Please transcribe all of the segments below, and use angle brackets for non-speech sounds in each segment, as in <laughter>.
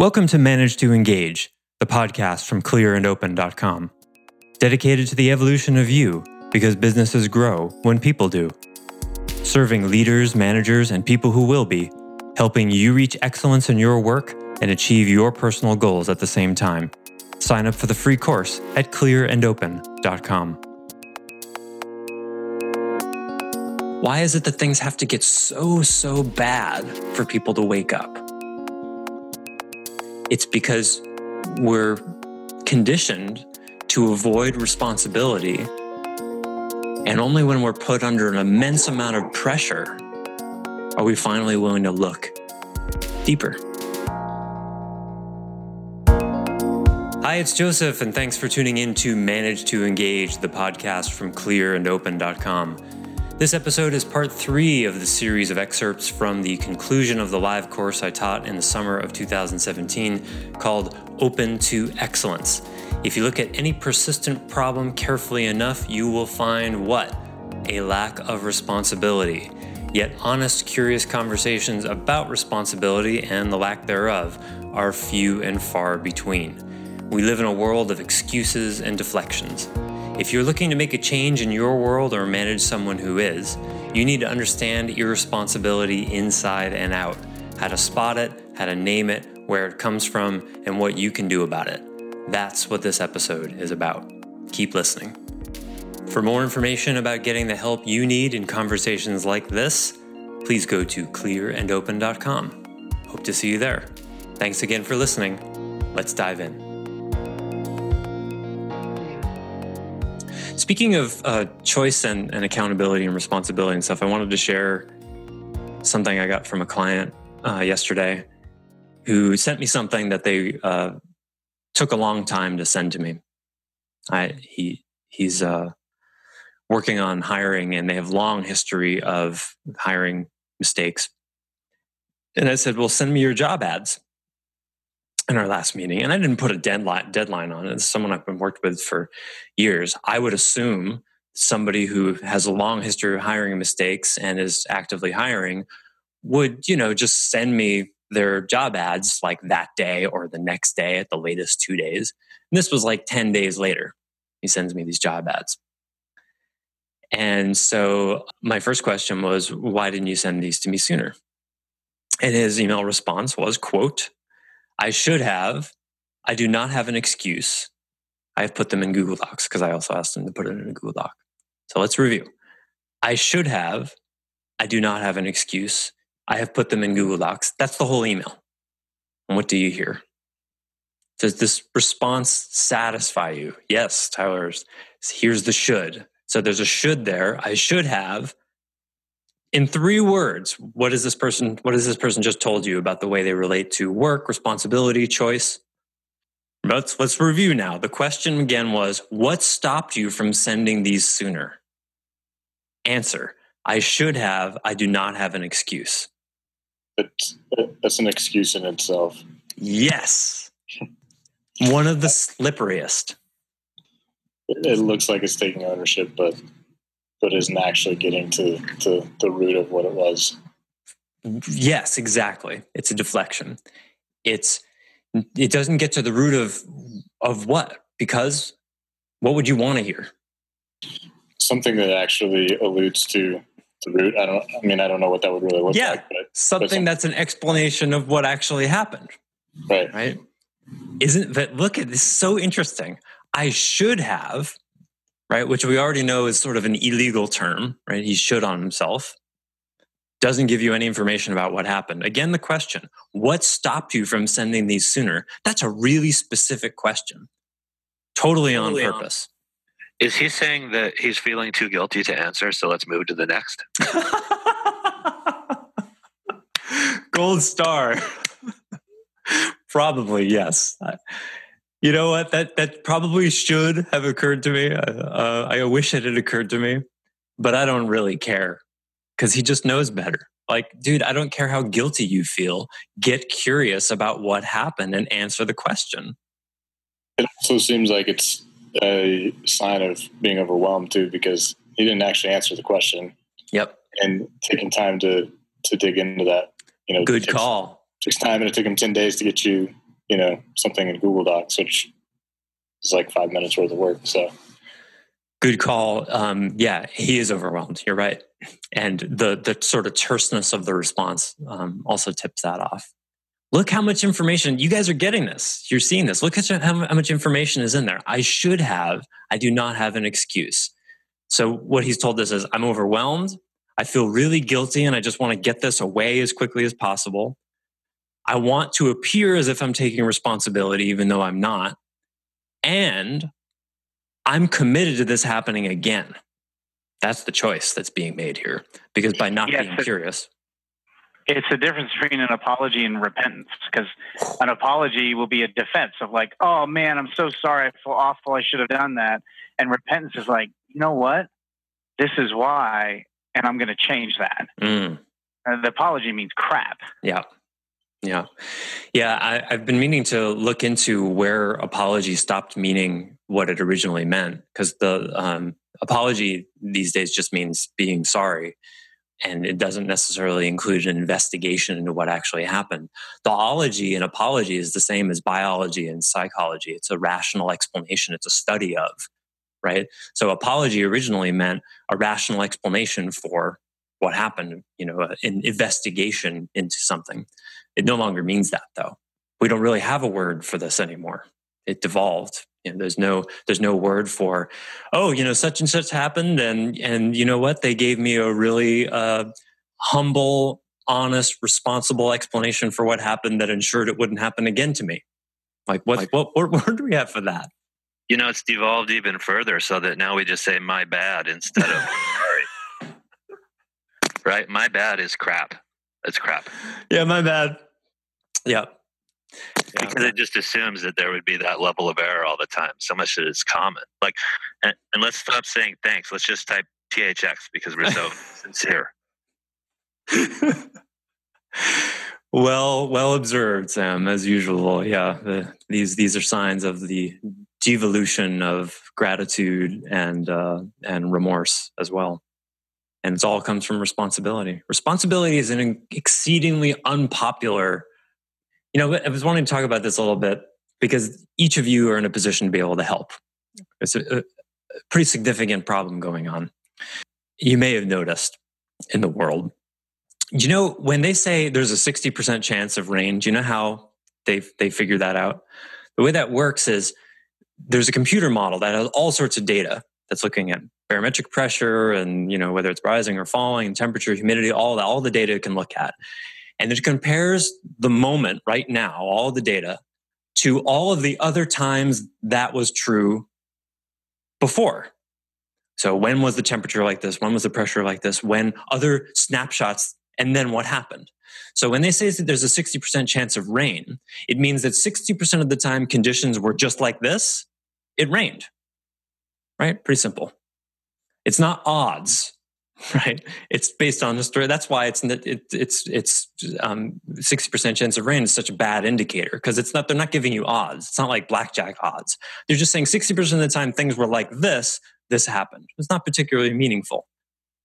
Welcome to Manage to Engage, the podcast from clearandopen.com, dedicated to the evolution of you because businesses grow when people do. Serving leaders, managers, and people who will be, helping you reach excellence in your work and achieve your personal goals at the same time. Sign up for the free course at clearandopen.com. Why is it that things have to get so, so bad for people to wake up? It's because we're conditioned to avoid responsibility. And only when we're put under an immense amount of pressure are we finally willing to look deeper. Hi, it's Joseph, and thanks for tuning in to Manage to Engage, the podcast from clearandopen.com. This episode is part three of the series of excerpts from the conclusion of the live course I taught in the summer of 2017 called Open to Excellence. If you look at any persistent problem carefully enough, you will find what? A lack of responsibility. Yet, honest, curious conversations about responsibility and the lack thereof are few and far between. We live in a world of excuses and deflections. If you're looking to make a change in your world or manage someone who is, you need to understand irresponsibility inside and out, how to spot it, how to name it, where it comes from, and what you can do about it. That's what this episode is about. Keep listening. For more information about getting the help you need in conversations like this, please go to clearandopen.com. Hope to see you there. Thanks again for listening. Let's dive in. Speaking of uh, choice and, and, accountability and responsibility and stuff, I wanted to share something I got from a client uh, yesterday who sent me something that they uh, took a long time to send to me. I, he he's uh, working on hiring, and they have long history of hiring mistakes. And I said, "Well, send me your job ads." In our last meeting, and I didn't put a deadline deadline on it. It's someone I've been worked with for years. I would assume somebody who has a long history of hiring mistakes and is actively hiring would, you know, just send me their job ads like that day or the next day at the latest two days. And this was like 10 days later. He sends me these job ads. And so my first question was, why didn't you send these to me sooner? And his email response was, quote, I should have. I do not have an excuse. I have put them in Google Docs because I also asked them to put it in a Google Doc. So let's review. I should have. I do not have an excuse. I have put them in Google Docs. That's the whole email. And what do you hear? Does this response satisfy you? Yes, Tyler. Here's the should. So there's a should there. I should have in three words what is this person what has this person just told you about the way they relate to work responsibility choice? Let's let's review now. The question again was what stopped you from sending these sooner? Answer i should have i do not have an excuse. That's, that's an excuse in itself. Yes. One of the slipperiest. It looks like it's taking ownership but but isn't actually getting to, to the root of what it was. Yes, exactly. It's a deflection. It's it doesn't get to the root of of what because what would you want to hear? Something that actually alludes to the root. I don't. I mean, I don't know what that would really look yeah, like. But, something but that's an explanation of what actually happened. Right. Right. Isn't that look at this? So interesting. I should have right? Which we already know is sort of an illegal term, right? He should on himself. Doesn't give you any information about what happened. Again, the question what stopped you from sending these sooner? That's a really specific question. Totally, totally on purpose. On. Is he saying that he's feeling too guilty to answer? So let's move to the next. <laughs> Gold star. Probably, yes. You know what? That that probably should have occurred to me. Uh, I wish it had occurred to me, but I don't really care because he just knows better. Like, dude, I don't care how guilty you feel. Get curious about what happened and answer the question. It also seems like it's a sign of being overwhelmed too, because he didn't actually answer the question. Yep. And taking time to to dig into that, you know, good call. Takes time, and it took him ten days to get you you know, something in Google Docs, which is like five minutes worth of work. So good call. Um, yeah, he is overwhelmed. You're right. And the, the sort of terseness of the response um, also tips that off. Look how much information you guys are getting this. You're seeing this. Look at how, how much information is in there. I should have, I do not have an excuse. So what he's told us is I'm overwhelmed. I feel really guilty and I just want to get this away as quickly as possible. I want to appear as if I'm taking responsibility, even though I'm not. And I'm committed to this happening again. That's the choice that's being made here. Because by not yes, being curious. It's the difference between an apology and repentance. Because an apology will be a defense of like, oh man, I'm so sorry. I feel awful. I should have done that. And repentance is like, you know what? This is why, and I'm going to change that. Mm. The apology means crap. Yeah. Yeah. Yeah. I, have been meaning to look into where apology stopped meaning what it originally meant because the um, apology these days just means being sorry. And it doesn't necessarily include an investigation into what actually happened. The ology in apology is the same as biology and psychology. It's a rational explanation, it's a study of, right? So apology originally meant a rational explanation for what happened, you know, an investigation into something. It no longer means that though. We don't really have a word for this anymore. It devolved. You know, there's no there's no word for, oh, you know, such and such happened, and and you know what? They gave me a really uh, humble, honest, responsible explanation for what happened that ensured it wouldn't happen again to me. Like what like, what, what word do we have for that? You know, it's devolved even further so that now we just say my bad instead of sorry. <laughs> right? My bad is crap. It's crap. Yeah, my bad. Yeah. yeah. Because it just assumes that there would be that level of error all the time. So much that it's common. Like, and, and let's stop saying thanks. Let's just type THX because we're so <laughs> sincere. <laughs> well, well observed, Sam. As usual, yeah. The, these these are signs of the devolution of gratitude and uh, and remorse as well and it all comes from responsibility. Responsibility is an exceedingly unpopular. You know, I was wanting to talk about this a little bit because each of you are in a position to be able to help. It's a, a pretty significant problem going on. You may have noticed in the world. You know, when they say there's a 60% chance of rain, do you know how they they figure that out? The way that works is there's a computer model that has all sorts of data that's looking at barometric pressure and you know whether it's rising or falling temperature humidity all that all the data it can look at. And it compares the moment right now all the data to all of the other times that was true before. So when was the temperature like this? When was the pressure like this? When other snapshots and then what happened? So when they say that there's a 60% chance of rain it means that 60% of the time conditions were just like this it rained. Right? Pretty simple it's not odds, <laughs> right? It's based on history. That's why it's it, it's it's um, sixty um, percent chance of rain is such a bad indicator because it's not. They're not giving you odds. It's not like blackjack odds. They're just saying sixty percent of the time things were like this. This happened. It's not particularly meaningful,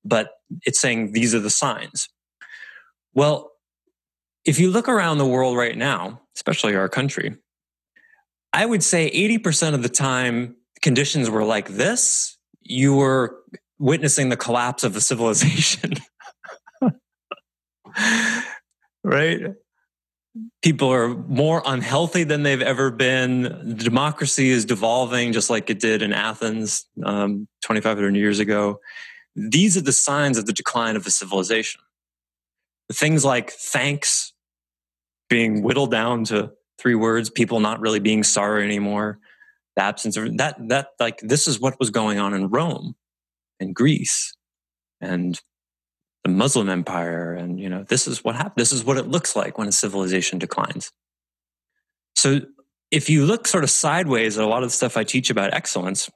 but it's saying these are the signs. Well, if you look around the world right now, especially our country, I would say 80% of the time conditions were like this you were witnessing the collapse of a civilization. <laughs> right? People are more unhealthy than they've ever been. Democracy is devolving just like it did in Athens um, 2,500 years ago. These are the signs of the decline of a civilization. Things like thanks being whittled down to three words, people not really being sorry anymore, the absence of that that like this is what was going on in Rome and Greece and the Muslim empire and you know this is what happened this is what it looks like when a civilization declines. So if you look sort of sideways at a lot of the stuff I teach about excellence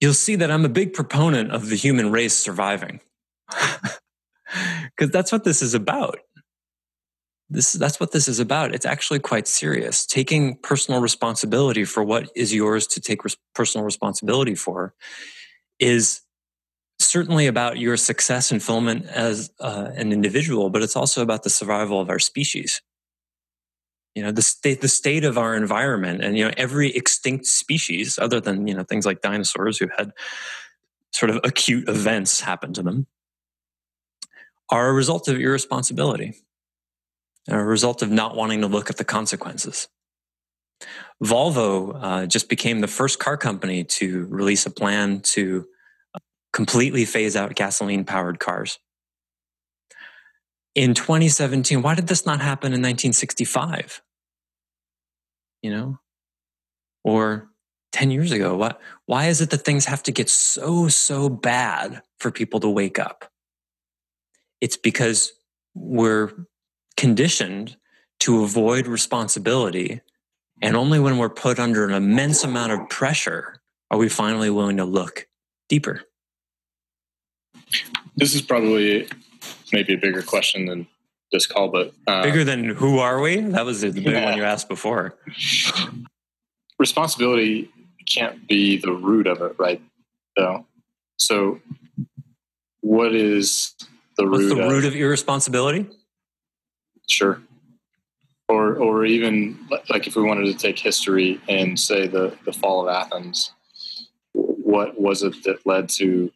you'll see that I'm a big proponent of the human race surviving. <laughs> Because that's what this is about. This that's what this is about. It's actually quite serious. Taking personal responsibility for what is yours to take res- personal responsibility for is certainly about your success and fulfillment as uh, an individual but it's also about the survival of our species. You know the state the state of our environment and you know every extinct species other than you know things like dinosaurs who had sort of acute events happen to them are a result of irresponsibility a result of not wanting to look at the consequences volvo uh, just became the first car company to release a plan to completely phase out gasoline powered cars. In 2017 why did this not happen in 1965 you know? Or 10 years ago why, why is it that things have to get so so bad for people to wake up? It's because we're conditioned to avoid responsibility and only when we're put under an immense amount of pressure are we finally willing to look deeper this is probably maybe a bigger question than this call, but uh, bigger than who are we? That was the big yeah. one you asked before. Responsibility can't be the root of it, right? So, so what is the What's root? the of, root of irresponsibility? Sure. Or, or even like if we wanted to take history and say the, the fall of Athens, what was it that led to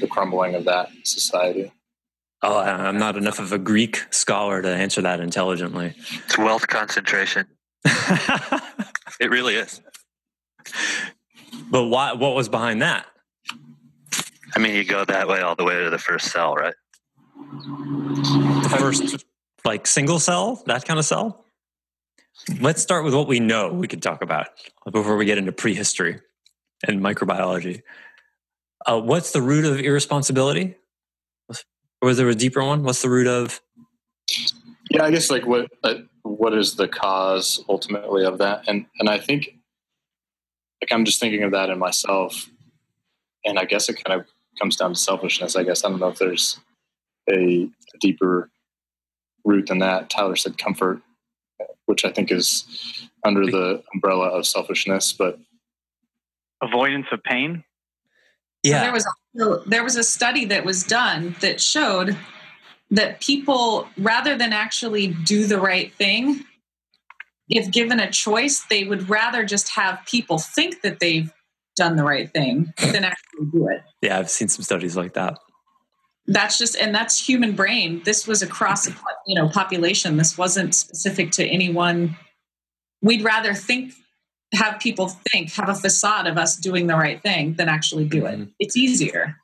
the crumbling of that society? Oh, I'm not enough of a Greek scholar to answer that intelligently. It's wealth concentration. <laughs> it really is. But why, what was behind that? I mean, you go that way all the way to the first cell, right? The first, like single cell, that kind of cell? Let's start with what we know we can talk about before we get into prehistory and microbiology. Uh, what's the root of irresponsibility? Or was there a deeper one? What's the root of? Yeah, I guess like what uh, what is the cause ultimately of that? And and I think like I'm just thinking of that in myself, and I guess it kind of comes down to selfishness. I guess I don't know if there's a deeper root than that. Tyler said comfort, which I think is under the umbrella of selfishness, but avoidance of pain. Yeah. there was also, there was a study that was done that showed that people rather than actually do the right thing if given a choice they would rather just have people think that they've done the right thing than actually do it. Yeah, I've seen some studies like that. That's just and that's human brain. This was across you know population. This wasn't specific to anyone. We'd rather think have people think, have a facade of us doing the right thing than actually do it. Mm-hmm. It's easier.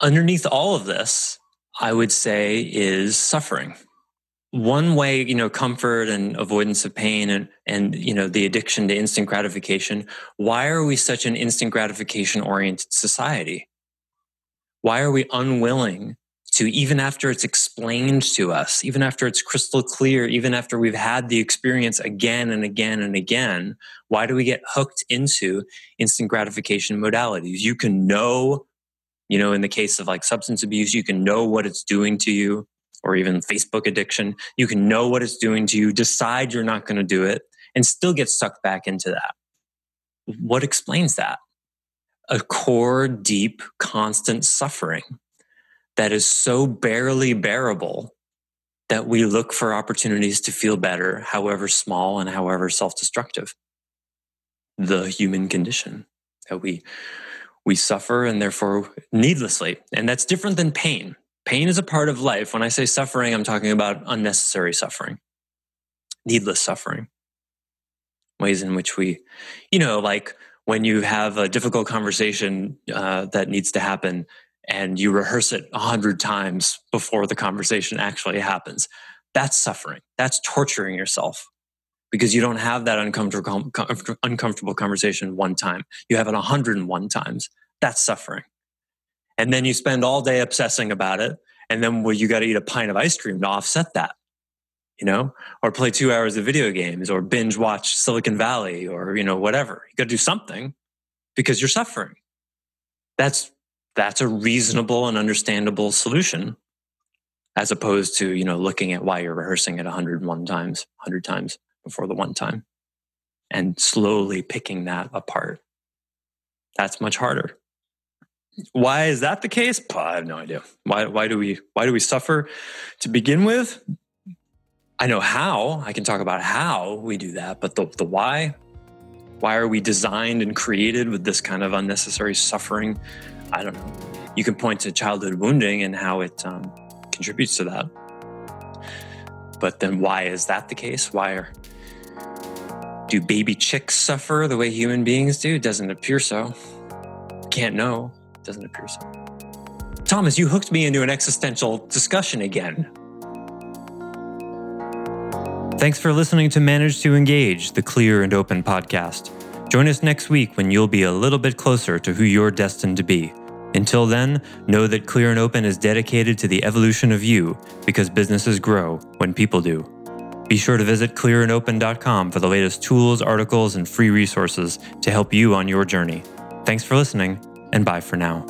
Underneath all of this, I would say is suffering. One way, you know, comfort and avoidance of pain and, and, you know, the addiction to instant gratification. Why are we such an instant gratification oriented society? Why are we unwilling to even after it's explained to us, even after it's crystal clear, even after we've had the experience again and again and again, why do we get hooked into instant gratification modalities? You can know, you know, in the case of like substance abuse, you can know what it's doing to you, or even Facebook addiction. You can know what it's doing to you, decide you're not going to do it, and still get sucked back into that. What explains that? A core, deep, constant suffering that is so barely bearable that we look for opportunities to feel better, however small and however self destructive. The human condition that we we suffer and therefore needlessly. And that's different than pain. Pain is a part of life. When I say suffering, I'm talking about unnecessary suffering, needless suffering. Ways in which we, you know, like when you have a difficult conversation uh, that needs to happen and you rehearse it a hundred times before the conversation actually happens. That's suffering. That's torturing yourself because you don't have that uncomfortable, uncomfortable conversation one time. You have it 101 times. That's suffering. And then you spend all day obsessing about it. And then well, you got to eat a pint of ice cream to offset that, you know, or play two hours of video games or binge watch Silicon Valley or, you know, whatever. You got to do something because you're suffering. That's that's a reasonable and understandable solution as opposed to you know looking at why you're rehearsing it 101 times 100 times before the one time and slowly picking that apart. That's much harder. Why is that the case? I have no idea. Why, why do we why do we suffer to begin with I know how. I can talk about how we do that, but the, the why, why are we designed and created with this kind of unnecessary suffering? I don't know. You can point to childhood wounding and how it um, contributes to that. But then why is that the case? Why are do baby chicks suffer the way human beings do? Doesn't appear so. Can't know. Doesn't appear so. Thomas, you hooked me into an existential discussion again. Thanks for listening to Manage to Engage, the clear and open podcast. Join us next week when you'll be a little bit closer to who you're destined to be. Until then, know that Clear and Open is dedicated to the evolution of you because businesses grow when people do. Be sure to visit clearandopen.com for the latest tools, articles, and free resources to help you on your journey. Thanks for listening, and bye for now.